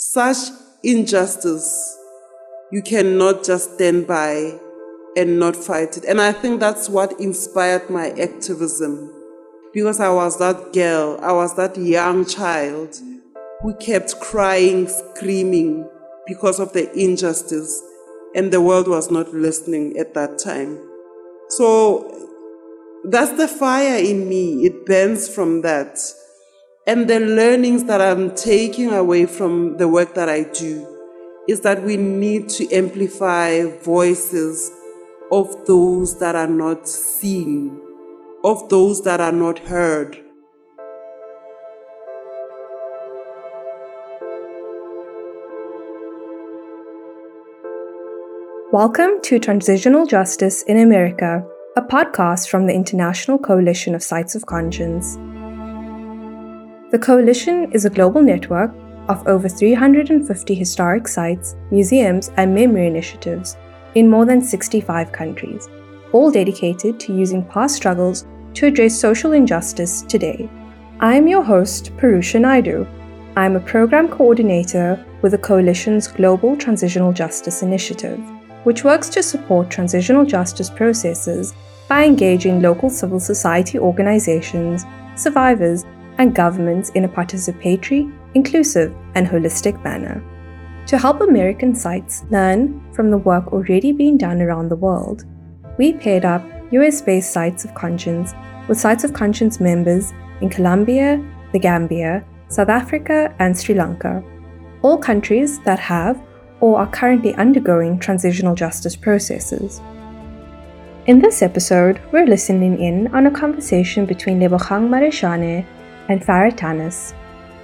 such injustice, you cannot just stand by and not fight it. And I think that's what inspired my activism. Because I was that girl, I was that young child who kept crying, screaming because of the injustice, and the world was not listening at that time. So that's the fire in me. It burns from that. And the learnings that I'm taking away from the work that I do is that we need to amplify voices of those that are not seen, of those that are not heard. Welcome to Transitional Justice in America, a podcast from the International Coalition of Sites of Conscience. The coalition is a global network of over 350 historic sites, museums, and memory initiatives in more than 65 countries, all dedicated to using past struggles to address social injustice today. I am your host, Purusha Naidu. I am a program coordinator with the Coalition's Global Transitional Justice Initiative, which works to support transitional justice processes by engaging local civil society organizations, survivors, and governments in a participatory, inclusive, and holistic manner. To help American sites learn from the work already being done around the world, we paired up US based Sites of Conscience with Sites of Conscience members in Colombia, the Gambia, South Africa, and Sri Lanka, all countries that have or are currently undergoing transitional justice processes. In this episode, we're listening in on a conversation between Lebogang Marishane and Farah Tanis,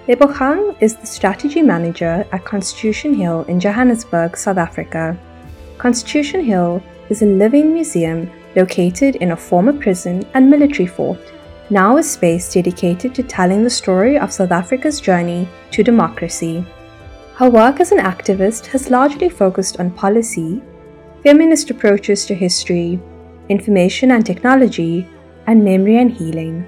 Lebogang is the strategy manager at Constitution Hill in Johannesburg, South Africa. Constitution Hill is a living museum located in a former prison and military fort, now a space dedicated to telling the story of South Africa's journey to democracy. Her work as an activist has largely focused on policy, feminist approaches to history, information and technology, and memory and healing.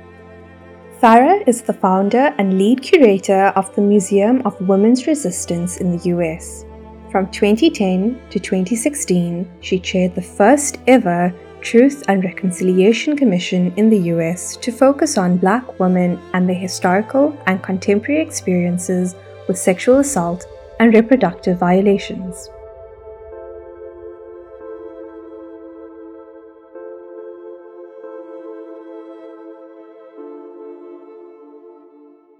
Farah is the founder and lead curator of the Museum of Women's Resistance in the US. From 2010 to 2016, she chaired the first ever Truth and Reconciliation Commission in the US to focus on Black women and their historical and contemporary experiences with sexual assault and reproductive violations.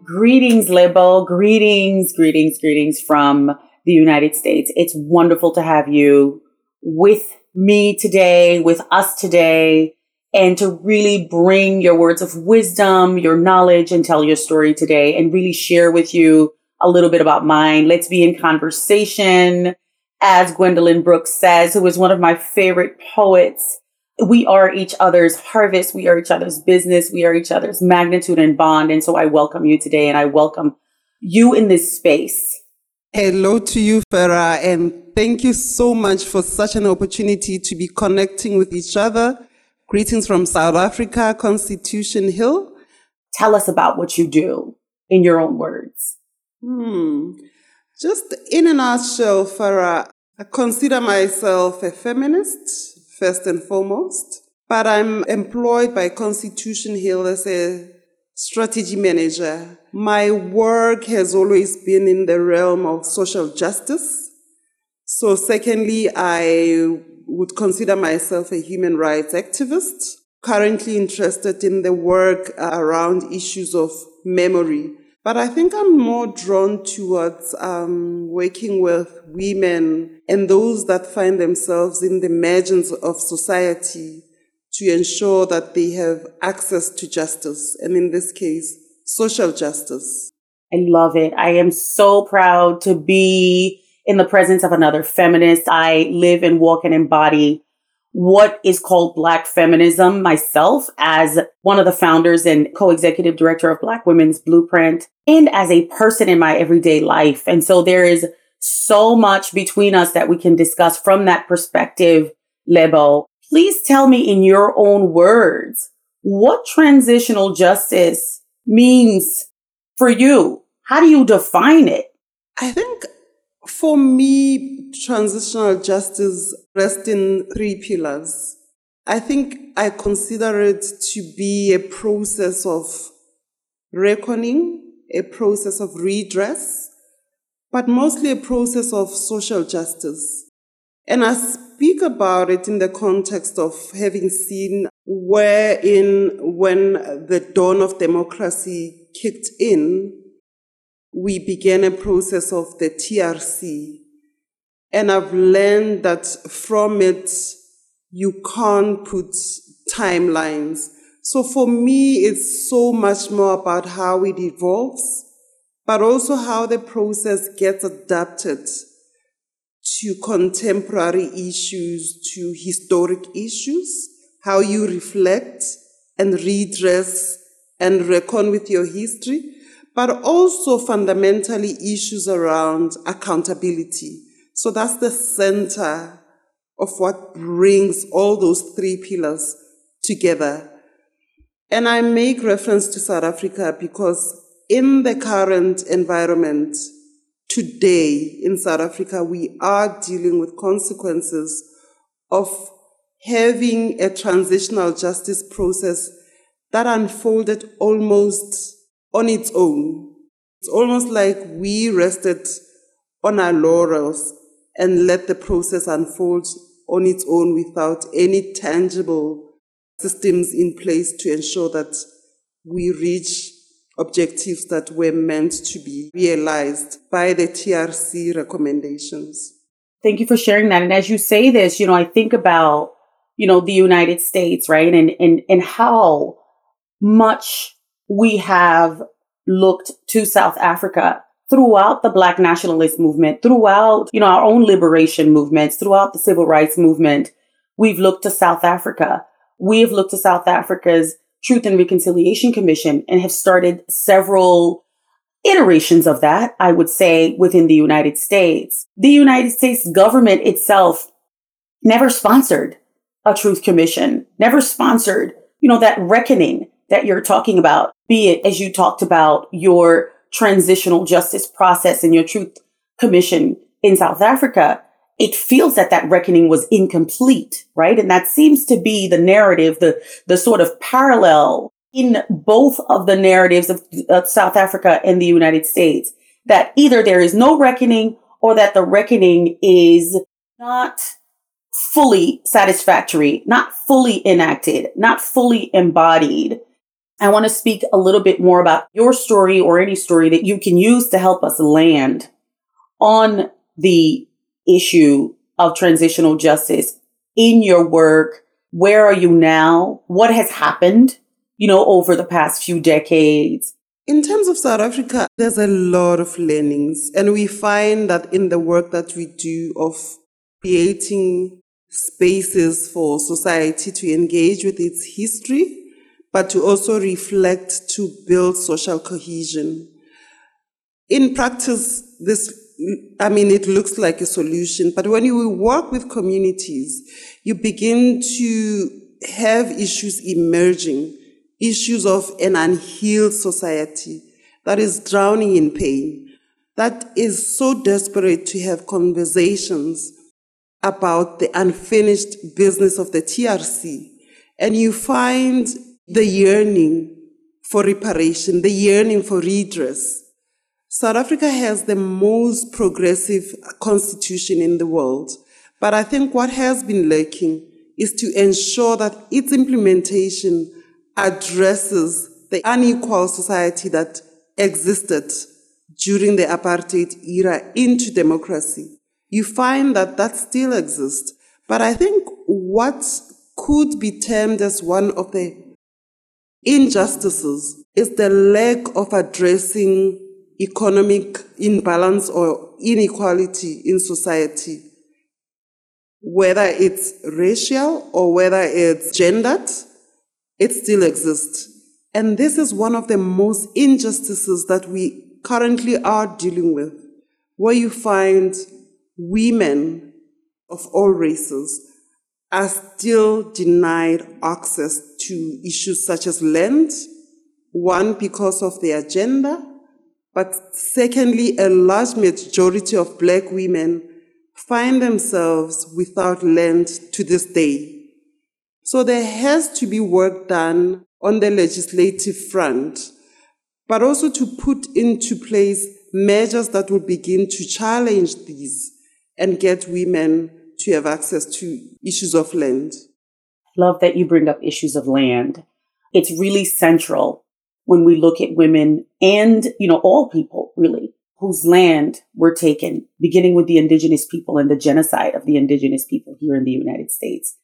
Greetings, Lebo. Greetings, greetings, greetings from the United States. It's wonderful to have you with me today, with us today, and to really bring your words of wisdom, your knowledge, and tell your story today, and really share with you a little bit about mine. Let's be in conversation. As Gwendolyn Brooks says, who is one of my favorite poets, we are each other's harvest. We are each other's business. We are each other's magnitude and bond. And so I welcome you today and I welcome you in this space. Hello to you, Farah, and thank you so much for such an opportunity to be connecting with each other. Greetings from South Africa, Constitution Hill. Tell us about what you do in your own words. Hmm. Just in a nutshell, Farah, I consider myself a feminist, first and foremost. But I'm employed by Constitution Hill as a strategy manager. My work has always been in the realm of social justice. So secondly, I would consider myself a human rights activist, currently interested in the work around issues of memory but I think I'm more drawn towards um, working with women and those that find themselves in the margins of society to ensure that they have access to justice, and in this case, social justice. I love it. I am so proud to be in the presence of another feminist. I live and walk and embody what is called Black feminism myself as one of the founders and co-executive director of Black Women's Blueprint and as a person in my everyday life. And so there is so much between us that we can discuss from that perspective, Lebo. Please tell me in your own words what transitional justice means for you. How do you define it? I think For me, transitional justice rests in three pillars. I think I consider it to be a process of reckoning, a process of redress, but mostly a process of social justice. And I speak about it in the context of having seen wherein when the dawn of democracy kicked in, we began a process of the TRC. And I've learned that from it, you can't put timelines. So for me, it's so much more about how it evolves, but also how the process gets adapted to contemporary issues, to historic issues, how you reflect and redress and reckon with your history, but also fundamentally issues around accountability. So that's the center of what brings all those three pillars together. And I make reference to South Africa because in the current environment, today in South Africa, we are dealing with consequences of having a transitional justice process that unfolded almost on its own. It's almost like we rested on our laurels and let the process unfold on its own without any tangible systems in place to ensure that we reach objectives that were meant to be realized by the TRC recommendations. Thank you for sharing that. And as you say this, you know, I think about, you know, the United States, right? And, and, and how much we have looked to South Africa throughout the black nationalist movement, throughout, you know, our own liberation movements, throughout the civil rights movement. We've looked to South Africa. We have looked to South Africa's Truth and Reconciliation Commission and have started several iterations of that, I would say, within the United States. The United States government itself never sponsored a truth commission, never sponsored, you know, that reckoning that you're talking about, be it as you talked about your transitional justice process and your truth commission in South Africa it feels that that reckoning was incomplete, right? And that seems to be the narrative, the, the sort of parallel in both of the narratives of, of South Africa and the United States, that either there is no reckoning or that the reckoning is not fully satisfactory, not fully enacted, not fully embodied. I want to speak a little bit more about your story or any story that you can use to help us land on the issue of transitional justice in your work? Where are you now? What has happened, you know, over the past few decades? In terms of South Africa, there's a lot of learnings, and we find that in the work that we do of creating spaces for society to engage with its history, but to also reflect to build social cohesion. In practice, this I mean, it looks like a solution, but when you work with communities, you begin to have issues emerging, issues of an unhealed society that is drowning in pain, that is so desperate to have conversations about the unfinished business of the TRC. And you find the yearning for reparation, the yearning for redress South Africa has the most progressive constitution in the world, but I think what has been lacking is to ensure that its implementation addresses the unequal society that existed during the apartheid era into democracy. You find that that still exists. But I think what could be termed as one of the injustices is the lack of addressing economic imbalance or inequality in society, whether it's racial or whether it's gendered, it still exists. And this is one of the most injustices that we currently are dealing with, where you find women of all races are still denied access to issues such as land, one because of their gender, But secondly, a large majority of black women find themselves without land to this day. So there has to be work done on the legislative front, but also to put into place measures that will begin to challenge these and get women to have access to issues of land. Love that you bring up issues of land. It's really central when we look at women and, you know, all people really whose land were taken, beginning with the indigenous people and the genocide of the indigenous people here in the United States.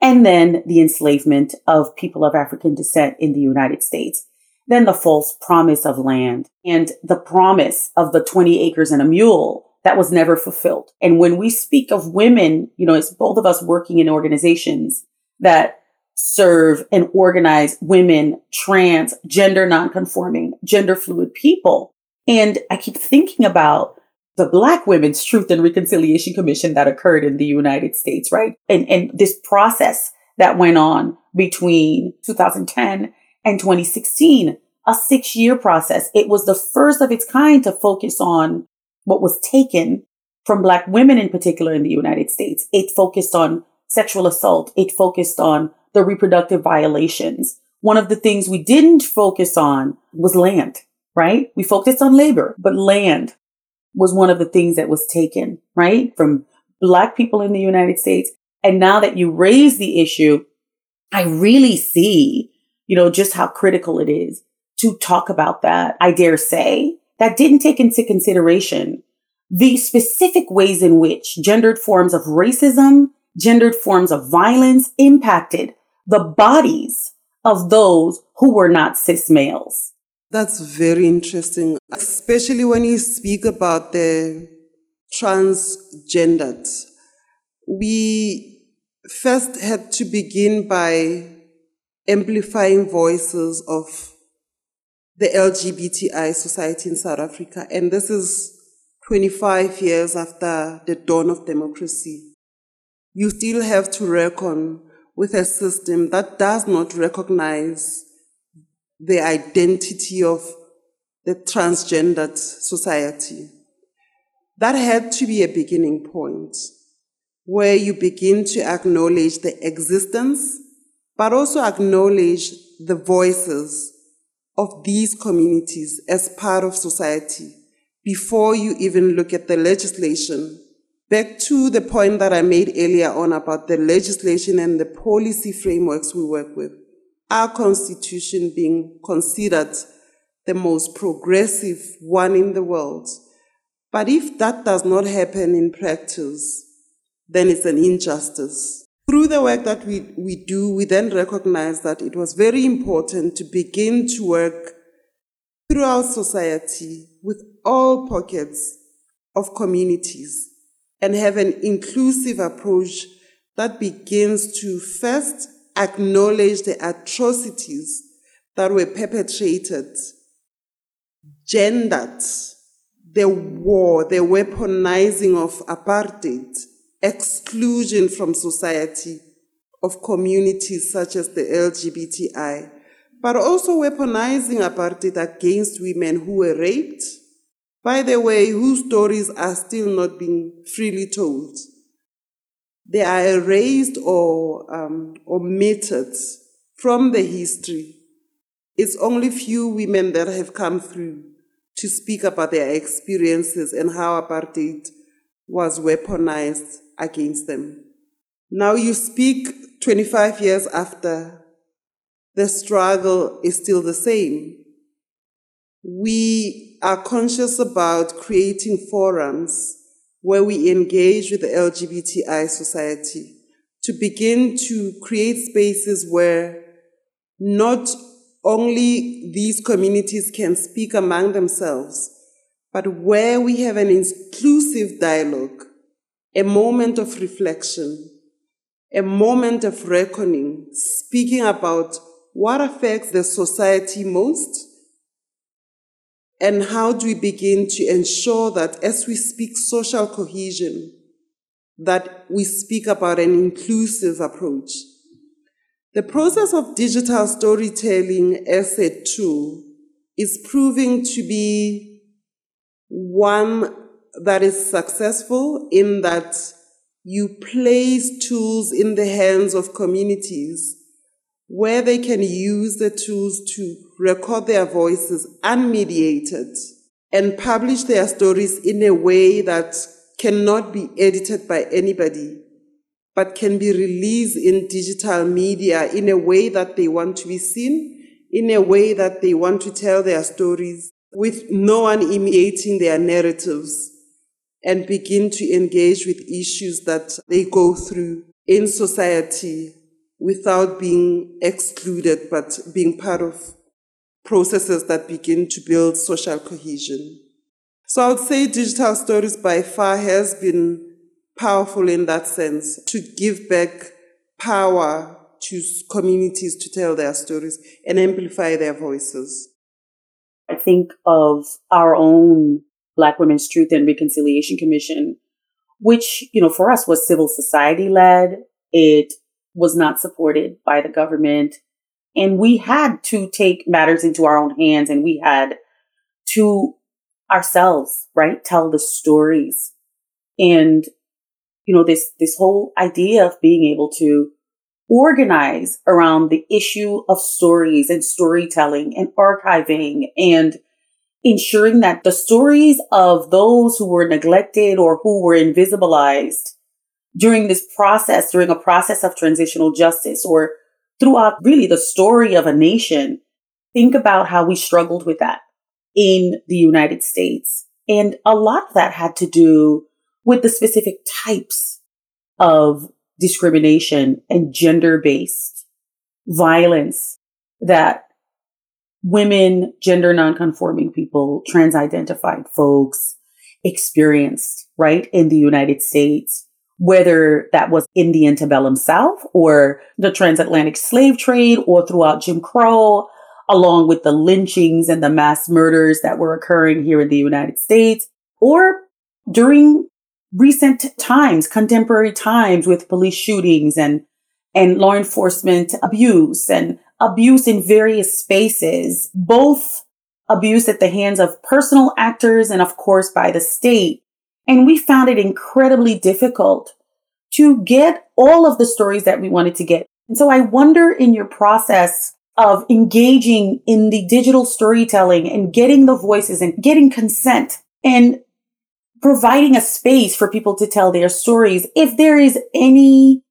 And then the enslavement of people of African descent in the United States. Then the false promise of land and the promise of the 20 acres and a mule that was never fulfilled. And when we speak of women, you know, it's both of us working in organizations that serve and organize women, trans, gender nonconforming, gender fluid people. And I keep thinking about the Black Women's Truth and Reconciliation Commission that occurred in the United States, right? And, and this process that went on between 2010 and 2016, a six year process. It was the first of its kind to focus on what was taken from Black women in particular in the United States. It focused on sexual assault. It focused on the reproductive violations. One of the things we didn't focus on was land, right? We focused on labor, but land was one of the things that was taken, right? From black people in the United States. And now that you raise the issue, I really see, you know, just how critical it is to talk about that. I dare say that didn't take into consideration the specific ways in which gendered forms of racism, gendered forms of violence impacted the bodies of those who were not cis males. That's very interesting, especially when you speak about the transgendered. We first had to begin by amplifying voices of the LGBTI society in South Africa. And this is 25 years after the dawn of democracy. You still have to reckon with a system that does not recognize the identity of the transgendered society. That had to be a beginning point where you begin to acknowledge the existence, but also acknowledge the voices of these communities as part of society before you even look at the legislation Back to the point that I made earlier on about the legislation and the policy frameworks we work with. Our constitution being considered the most progressive one in the world. But if that does not happen in practice, then it's an injustice. Through the work that we, we do, we then recognize that it was very important to begin to work throughout society with all pockets of communities and have an inclusive approach that begins to first acknowledge the atrocities that were perpetrated, gendered, the war, the weaponizing of apartheid, exclusion from society of communities such as the LGBTI, but also weaponizing apartheid against women who were raped, by the way, whose stories are still not being freely told. They are erased or um, omitted from the history. It's only few women that have come through to speak about their experiences and how apartheid was weaponized against them. Now you speak 25 years after, the struggle is still the same. We are conscious about creating forums where we engage with the LGBTI society to begin to create spaces where not only these communities can speak among themselves, but where we have an inclusive dialogue, a moment of reflection, a moment of reckoning, speaking about what affects the society most and how do we begin to ensure that as we speak social cohesion, that we speak about an inclusive approach? The process of digital storytelling as a tool is proving to be one that is successful in that you place tools in the hands of communities where they can use the tools to record their voices unmediated and publish their stories in a way that cannot be edited by anybody, but can be released in digital media in a way that they want to be seen, in a way that they want to tell their stories with no one imitating their narratives and begin to engage with issues that they go through in society without being excluded, but being part of processes that begin to build social cohesion. So I would say digital stories by far has been powerful in that sense to give back power to communities to tell their stories and amplify their voices. I think of our own Black Women's Truth and Reconciliation Commission, which, you know, for us was civil society led. It was not supported by the government. And we had to take matters into our own hands and we had to ourselves, right, tell the stories. And, you know, this, this whole idea of being able to organize around the issue of stories and storytelling and archiving and ensuring that the stories of those who were neglected or who were invisibilized during this process, during a process of transitional justice or throughout really the story of a nation, think about how we struggled with that in the United States. And a lot of that had to do with the specific types of discrimination and gender based violence that women, gender nonconforming people, trans identified folks experienced, right, in the United States, whether that was in the antebellum South or the transatlantic slave trade or throughout Jim Crow, along with the lynchings and the mass murders that were occurring here in the United States, or during recent times, contemporary times with police shootings and, and law enforcement abuse and abuse in various spaces, both abuse at the hands of personal actors and of course by the state. And we found it incredibly difficult to get all of the stories that we wanted to get. And so I wonder in your process of engaging in the digital storytelling and getting the voices and getting consent and providing a space for people to tell their stories. If there is any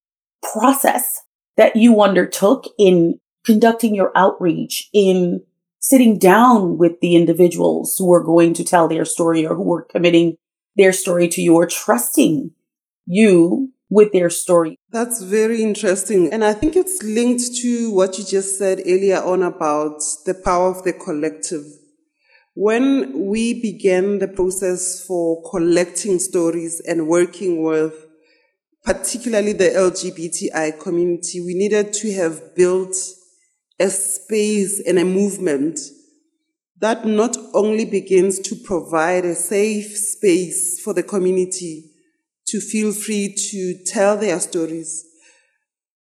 process that you undertook in conducting your outreach, in sitting down with the individuals who are going to tell their story or who are committing their story to you or trusting you with their story. That's very interesting. And I think it's linked to what you just said earlier on about the power of the collective. When we began the process for collecting stories and working with particularly the LGBTI community, we needed to have built a space and a movement that not only begins to provide a safe space for the community to feel free to tell their stories,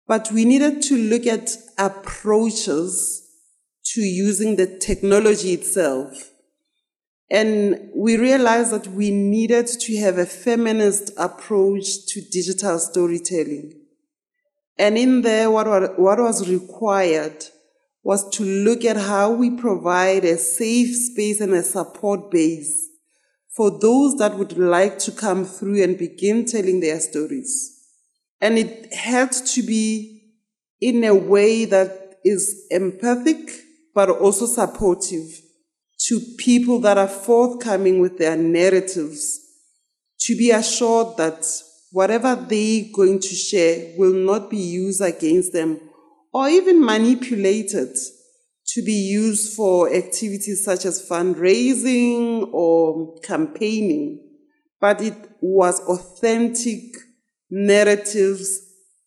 but we needed to look at approaches to using the technology itself and we realized that we needed to have a feminist approach to digital storytelling. And in there, what, what was required was to look at how we provide a safe space and a support base for those that would like to come through and begin telling their stories. And it had to be in a way that is empathic, but also supportive to people that are forthcoming with their narratives to be assured that whatever they're going to share will not be used against them or even manipulated to be used for activities such as fundraising or campaigning, but it was authentic narratives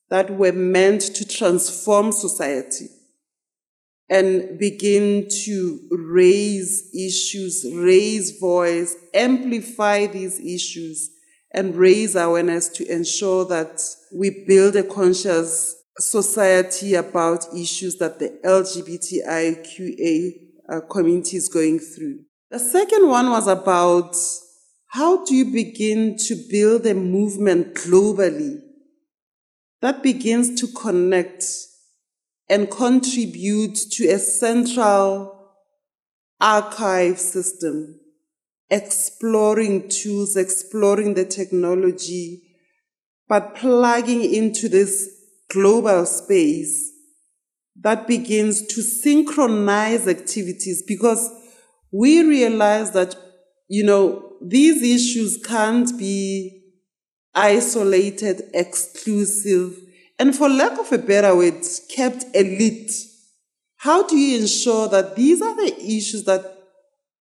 that were meant to transform society and begin to raise issues, raise voice, amplify these issues, and raise awareness to ensure that we build a conscious society about issues that the LGBTIQA uh, community is going through. The second one was about how do you begin to build a movement globally that begins to connect and contribute to a central archive system, exploring tools, exploring the technology, but plugging into this global space that begins to synchronize activities because we realize that, you know, these issues can't be isolated, exclusive, and for lack of a better word, kept elite. How do you ensure that these are the issues that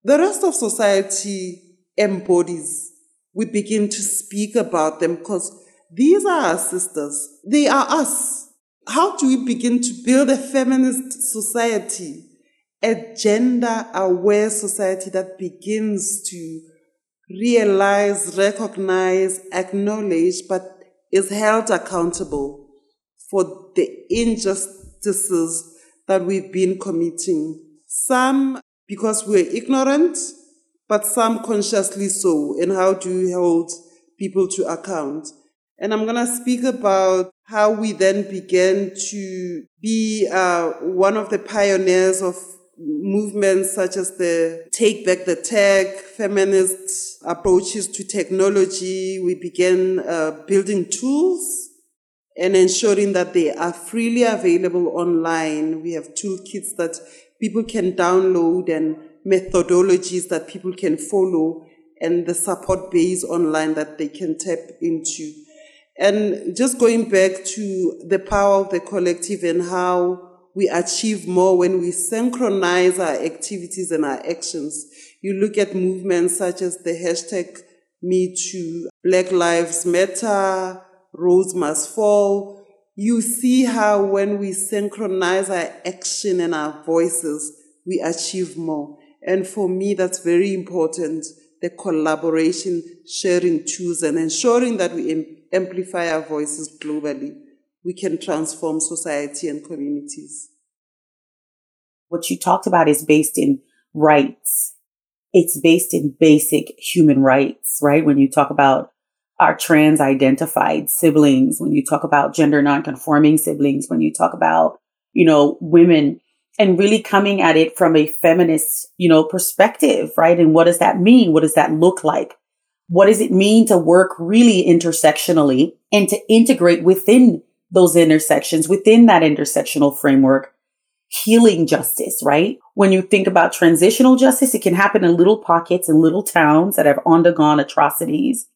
the rest of society embodies? We begin to speak about them because these are our sisters. They are us. How do we begin to build a feminist society, a gender aware society that begins to realize, recognize, acknowledge, but is held accountable for the injustices that we've been committing. Some because we're ignorant, but some consciously so. And how do we hold people to account? And I'm going to speak about how we then began to be uh, one of the pioneers of movements such as the Take Back the Tech, feminist approaches to technology. We began uh, building tools and ensuring that they are freely available online. We have toolkits that people can download and methodologies that people can follow and the support base online that they can tap into. And just going back to the power of the collective and how we achieve more when we synchronize our activities and our actions. You look at movements such as the hashtag Me Too, Black Lives Matter, Rhodes Must Fall. You see how when we synchronize our action and our voices, we achieve more. And for me, that's very important. The collaboration, sharing tools and ensuring that we amplify our voices globally we can transform society and communities. What you talked about is based in rights. It's based in basic human rights, right? When you talk about our trans identified siblings, when you talk about gender nonconforming siblings, when you talk about, you know, women and really coming at it from a feminist, you know, perspective, right? And what does that mean? What does that look like? What does it mean to work really intersectionally and to integrate within those intersections within that intersectional framework, healing justice, right? When you think about transitional justice, it can happen in little pockets in little towns that have undergone atrocities.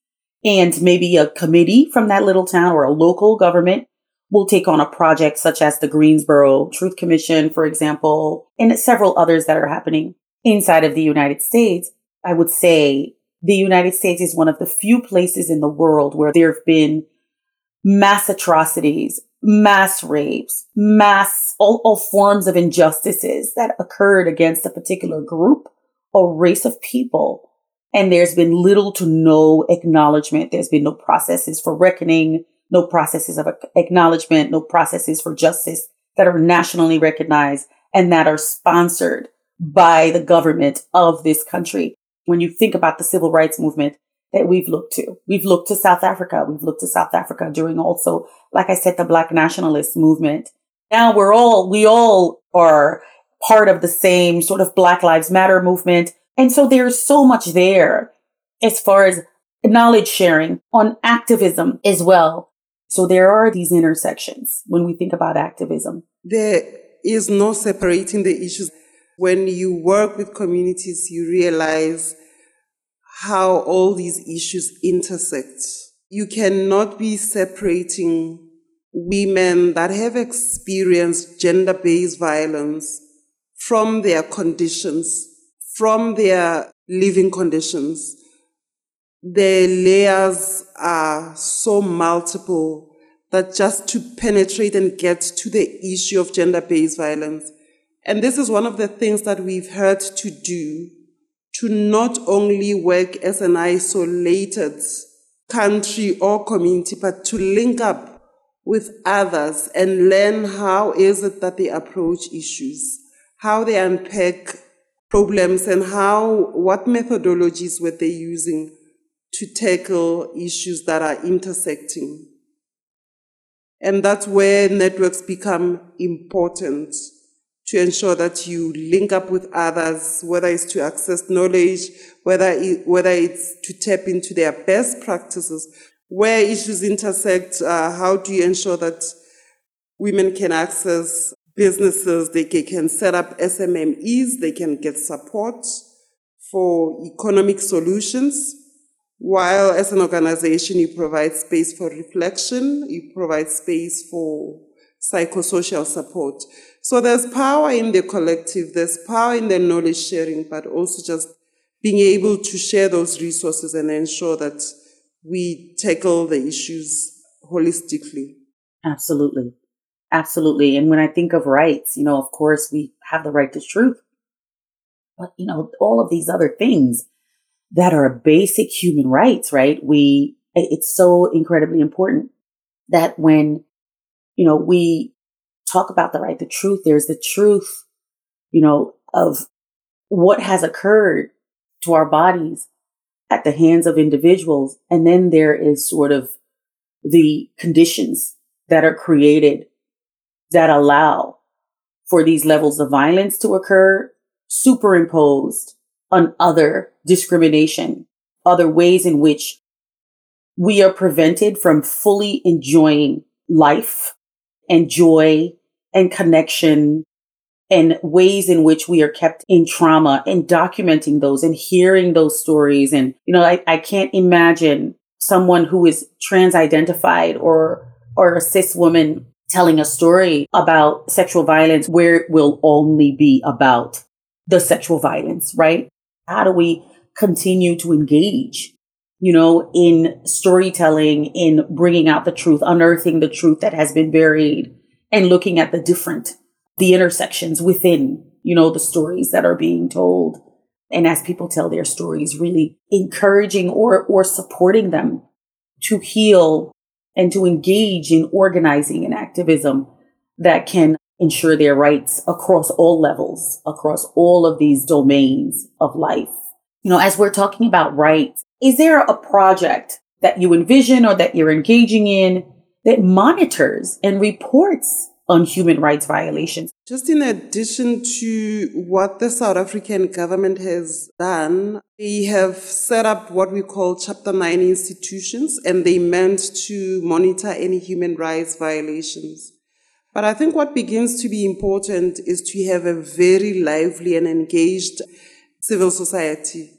And maybe a committee from that little town or a local government will take on a project such as the Greensboro Truth Commission, for example, and several others that are happening inside of the United States. I would say the United States is one of the few places in the world where there have been mass atrocities, mass rapes, mass, all, all forms of injustices that occurred against a particular group or race of people. And there's been little to no acknowledgement. There's been no processes for reckoning, no processes of acknowledgement, no processes for justice that are nationally recognized and that are sponsored by the government of this country. When you think about the civil rights movement, that we've looked to. We've looked to South Africa. We've looked to South Africa during also, like I said, the Black nationalist movement. Now we're all, we all are part of the same sort of Black Lives Matter movement. And so there's so much there as far as knowledge sharing on activism as well. So there are these intersections when we think about activism. There is no separating the issues. When you work with communities, you realize how all these issues intersect. You cannot be separating women that have experienced gender based violence from their conditions, from their living conditions. The layers are so multiple that just to penetrate and get to the issue of gender based violence. And this is one of the things that we've had to do to not only work as an isolated country or community, but to link up with others and learn how is it that they approach issues, how they unpack problems and how, what methodologies were they using to tackle issues that are intersecting. And that's where networks become important to ensure that you link up with others, whether it's to access knowledge, whether, it, whether it's to tap into their best practices, where issues intersect, uh, how do you ensure that women can access businesses, they can set up SMMEs, they can get support for economic solutions, while as an organization you provide space for reflection, you provide space for psychosocial support. So there's power in the collective, there's power in the knowledge sharing, but also just being able to share those resources and ensure that we tackle the issues holistically. Absolutely. Absolutely. And when I think of rights, you know, of course, we have the right to truth. But, you know, all of these other things that are basic human rights, right? We, it's so incredibly important that when, you know, we talk about the right, the truth, there's the truth, you know, of what has occurred to our bodies at the hands of individuals. And then there is sort of the conditions that are created that allow for these levels of violence to occur superimposed on other discrimination, other ways in which we are prevented from fully enjoying life and joy and connection and ways in which we are kept in trauma and documenting those and hearing those stories. And, you know, I, I can't imagine someone who is trans identified or, or a cis woman telling a story about sexual violence where it will only be about the sexual violence, right? How do we continue to engage, you know, in storytelling, in bringing out the truth, unearthing the truth that has been buried and looking at the different, the intersections within, you know, the stories that are being told. And as people tell their stories, really encouraging or, or supporting them to heal and to engage in organizing and activism that can ensure their rights across all levels, across all of these domains of life. You know, as we're talking about rights, is there a project that you envision or that you're engaging in that monitors and reports on human rights violations. Just in addition to what the South African government has done, they have set up what we call Chapter 9 institutions and they meant to monitor any human rights violations. But I think what begins to be important is to have a very lively and engaged civil society.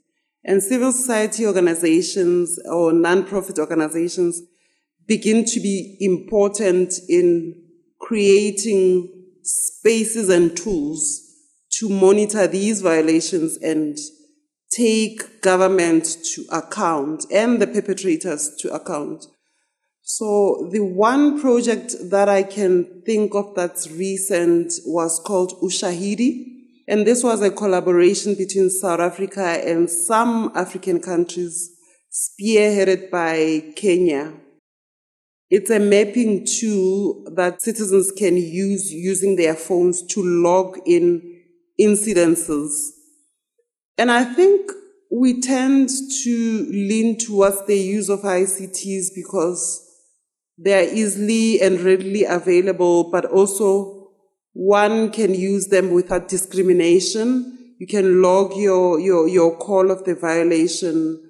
And civil society organizations or non-profit organizations begin to be important in creating spaces and tools to monitor these violations and take government to account and the perpetrators to account. So the one project that I can think of that's recent was called Ushahidi. And this was a collaboration between South Africa and some African countries spearheaded by Kenya. It's a mapping tool that citizens can use using their phones to log in incidences. And I think we tend to lean towards the use of ICTs because they are easily and readily available, but also one can use them without discrimination. You can log your, your, your call of the violation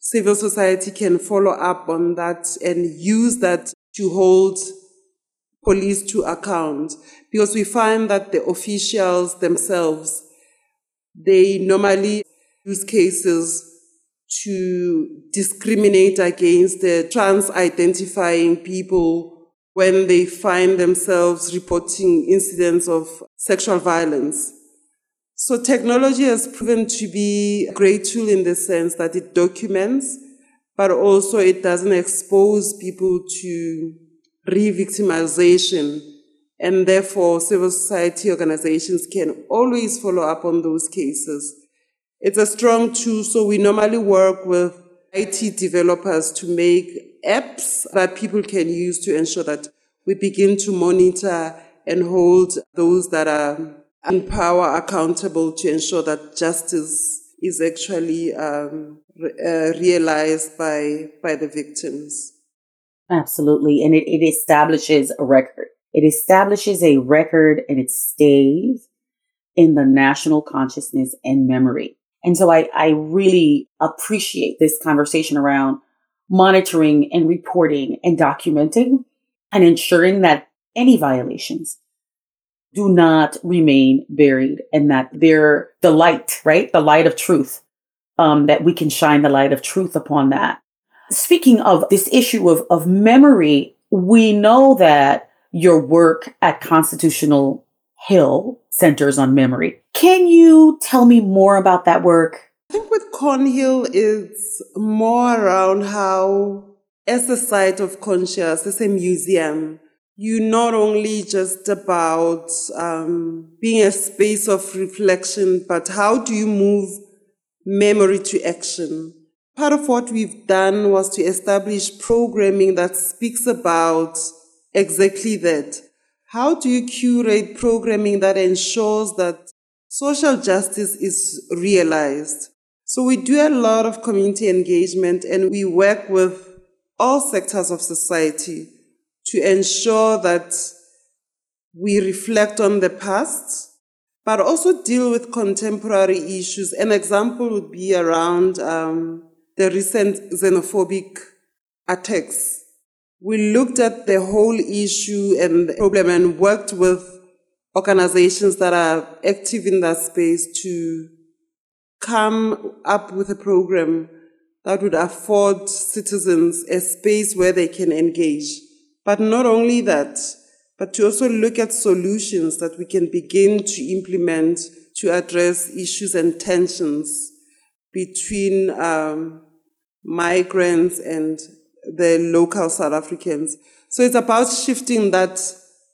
civil society can follow up on that and use that to hold police to account because we find that the officials themselves they normally use cases to discriminate against the trans identifying people when they find themselves reporting incidents of sexual violence so technology has proven to be a great tool in the sense that it documents, but also it doesn't expose people to re-victimization. And therefore, civil society organizations can always follow up on those cases. It's a strong tool, so we normally work with IT developers to make apps that people can use to ensure that we begin to monitor and hold those that are empower accountable to ensure that justice is actually um, re- uh, realized by by the victims. Absolutely, and it, it establishes a record. It establishes a record, and it stays in the national consciousness and memory. And so I, I really appreciate this conversation around monitoring and reporting and documenting and ensuring that any violations do not remain buried and that they're the light, right? The light of truth, um, that we can shine the light of truth upon that. Speaking of this issue of, of memory, we know that your work at Constitutional Hill centers on memory. Can you tell me more about that work? I think with ConHill, it's more around how, as a site of conscience, as a museum, you're not only just about um, being a space of reflection, but how do you move memory to action? Part of what we've done was to establish programming that speaks about exactly that. How do you curate programming that ensures that social justice is realized? So we do a lot of community engagement and we work with all sectors of society to ensure that we reflect on the past, but also deal with contemporary issues. An example would be around um, the recent xenophobic attacks. We looked at the whole issue and the problem and worked with organizations that are active in that space to come up with a program that would afford citizens a space where they can engage. But not only that, but to also look at solutions that we can begin to implement to address issues and tensions between um, migrants and the local South Africans. So it's about shifting that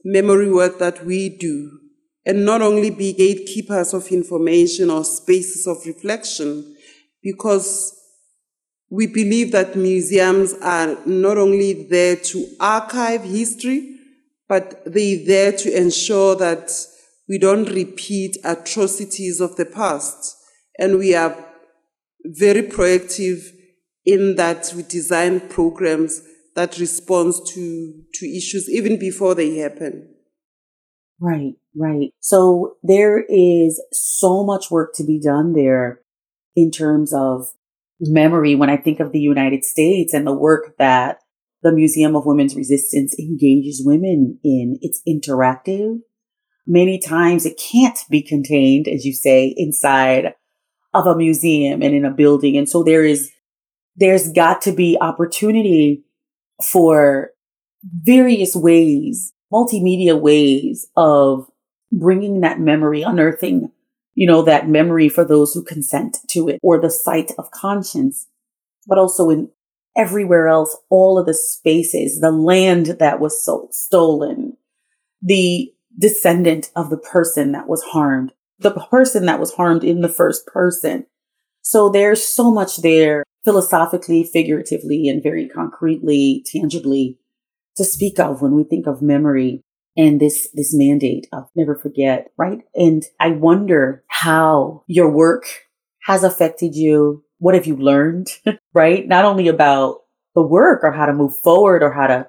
memory work that we do and not only be gatekeepers of information or spaces of reflection, because we believe that museums are not only there to archive history, but they're there to ensure that we don't repeat atrocities of the past. And we are very proactive in that we design programs that respond to, to issues even before they happen. Right, right. So there is so much work to be done there in terms of memory when I think of the United States and the work that the Museum of Women's Resistance engages women in. It's interactive. Many times it can't be contained, as you say, inside of a museum and in a building. And so there is, there's got to be opportunity for various ways multimedia ways of bringing that memory, unearthing, you know, that memory for those who consent to it or the sight of conscience, but also in everywhere else, all of the spaces, the land that was so stolen, the descendant of the person that was harmed, the person that was harmed in the first person. So there's so much there philosophically, figuratively, and very concretely, tangibly to speak of when we think of memory and this, this mandate of never forget, right? And I wonder how your work has affected you. What have you learned, right? Not only about the work or how to move forward or how to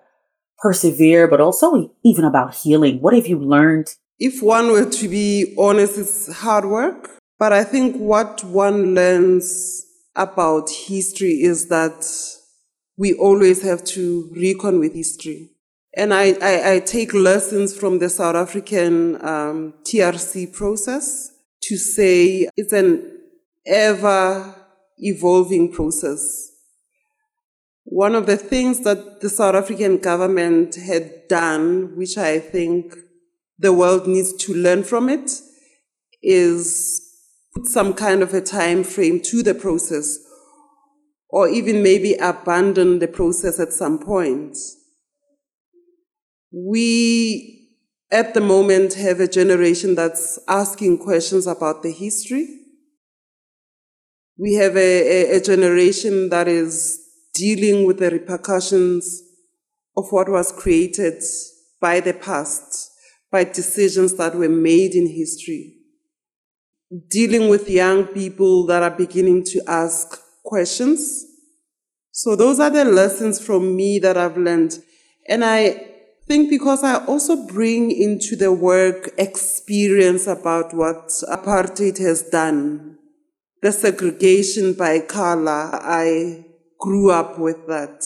persevere, but also even about healing. What have you learned? If one were to be honest, it's hard work. But I think what one learns about history is that we always have to recon with history. And I, I, I take lessons from the South African um, TRC process to say it's an ever evolving process. One of the things that the South African government had done, which I think the world needs to learn from it, is put some kind of a time frame to the process or even maybe abandon the process at some point. We, at the moment, have a generation that's asking questions about the history. We have a, a, a generation that is dealing with the repercussions of what was created by the past. by decisions that were made in history. Dealing with young people that are beginning to ask questions. So those are the lessons from me that I've learned. And I think because I also bring into the work experience about what apartheid has done, the segregation by color, I grew up with that.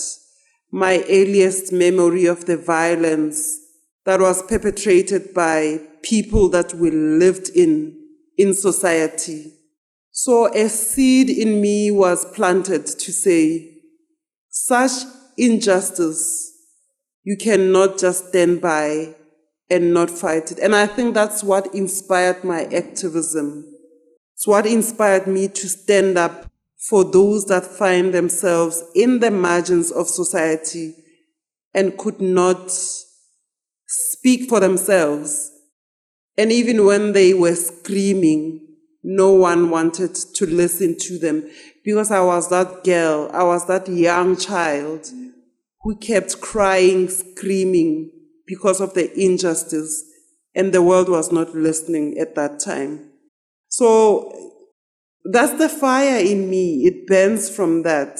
My earliest memory of the violence that was perpetrated by people that we lived in, in society. So a seed in me was planted to say, such injustice, you cannot just stand by and not fight it. And I think that's what inspired my activism. It's what inspired me to stand up for those that find themselves in the margins of society and could not speak for themselves. And even when they were screaming, no one wanted to listen to them because I was that girl, I was that young child who kept crying, screaming because of the injustice, and the world was not listening at that time. So that's the fire in me. It burns from that.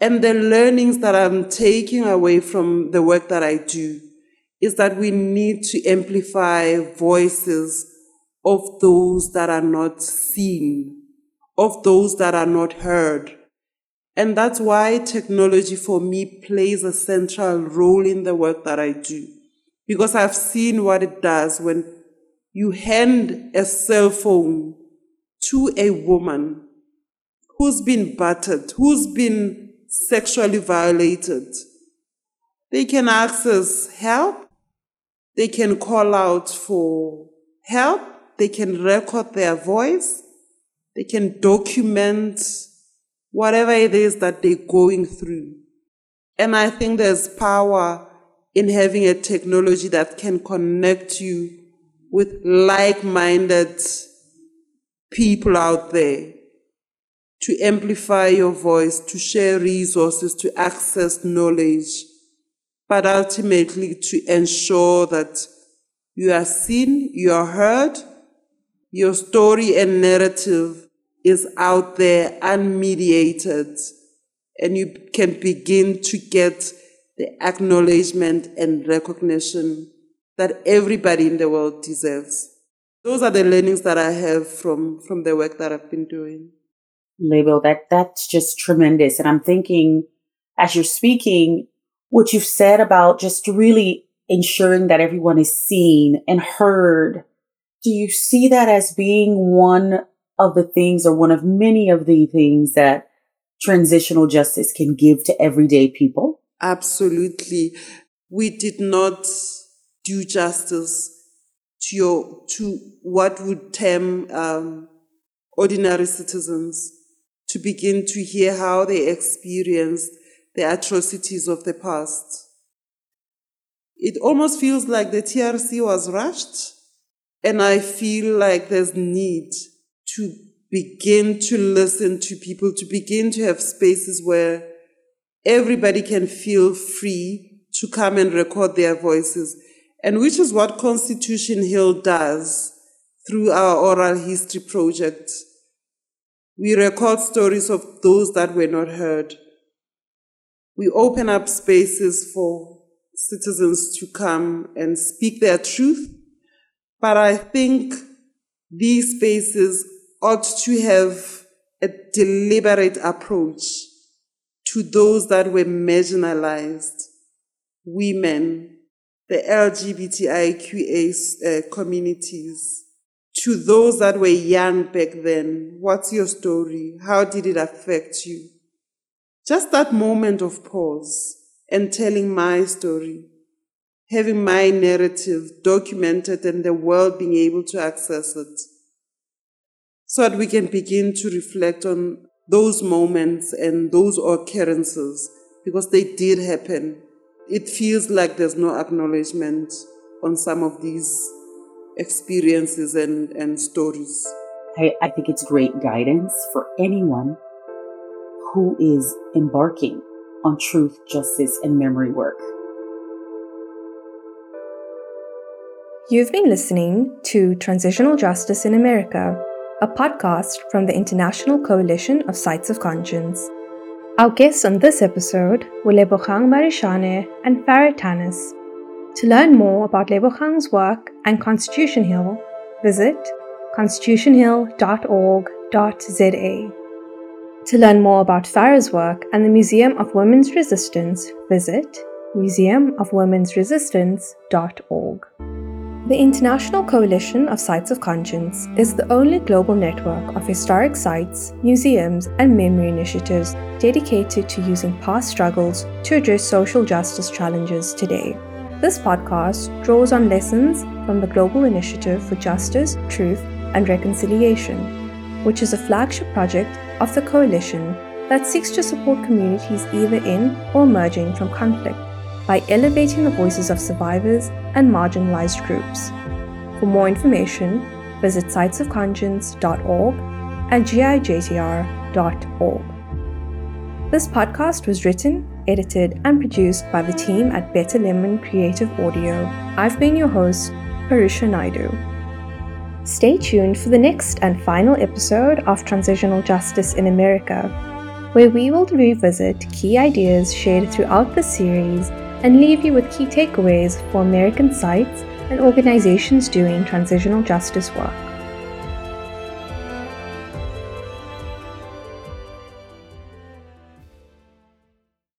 And the learnings that I'm taking away from the work that I do is that we need to amplify voices of those that are not seen, of those that are not heard. And that's why technology for me plays a central role in the work that I do. Because I've seen what it does when you hand a cell phone to a woman who's been battered, who's been sexually violated, they can access help, they can call out for help, they can record their voice, they can document whatever it is that they're going through. And I think there's power in having a technology that can connect you with like minded people out there to amplify your voice, to share resources, to access knowledge, but ultimately to ensure that you are seen, you are heard, your story and narrative is out there unmediated, and you can begin to get the acknowledgement and recognition that everybody in the world deserves. Those are the learnings that I have from, from the work that I've been doing. Lebo that that's just tremendous. And I'm thinking as you're speaking, what you've said about just really ensuring that everyone is seen and heard. Do you see that as being one of the things or one of many of the things that transitional justice can give to everyday people? Absolutely. We did not do justice to your to what would term um, ordinary citizens to begin to hear how they experienced the atrocities of the past. It almost feels like the TRC was rushed, and I feel like there's need to begin to listen to people, to begin to have spaces where everybody can feel free to come and record their voices and which is what Constitution Hill does through our oral history project. We record stories of those that were not heard. We open up spaces for citizens to come and speak their truth. But I think these spaces ought to have a deliberate approach to those that were marginalized, women, the LGBTIQA uh, communities, to those that were young back then, what's your story? How did it affect you? Just that moment of pause and telling my story, having my narrative documented and the world being able to access it, so that we can begin to reflect on those moments and those occurrences because they did happen it feels like there's no acknowledgement on some of these experiences and, and stories. I, I think it's great guidance for anyone who is embarking on truth, justice, and memory work. You've been listening to Transitional Justice in America, a podcast from the International Coalition of Sites of Conscience. Our guests on this episode were Lebogang Marishane and Farah Tanis. To learn more about Lebogang's work and Constitution Hill, visit constitutionhill.org.za. To learn more about Farah's work and the Museum of Women's Resistance, visit museumofwomensresistance.org. The International Coalition of Sites of Conscience is the only global network of historic sites, museums, and memory initiatives dedicated to using past struggles to address social justice challenges today. This podcast draws on lessons from the Global Initiative for Justice, Truth, and Reconciliation, which is a flagship project of the coalition that seeks to support communities either in or emerging from conflict by elevating the voices of survivors and marginalized groups. For more information, visit sitesofconscience.org and gijtr.org. This podcast was written, edited, and produced by the team at Better Lemon Creative Audio. I've been your host, Parusha Naidu. Stay tuned for the next and final episode of Transitional Justice in America, where we will revisit key ideas shared throughout the series and leave you with key takeaways for American sites and organizations doing transitional justice work.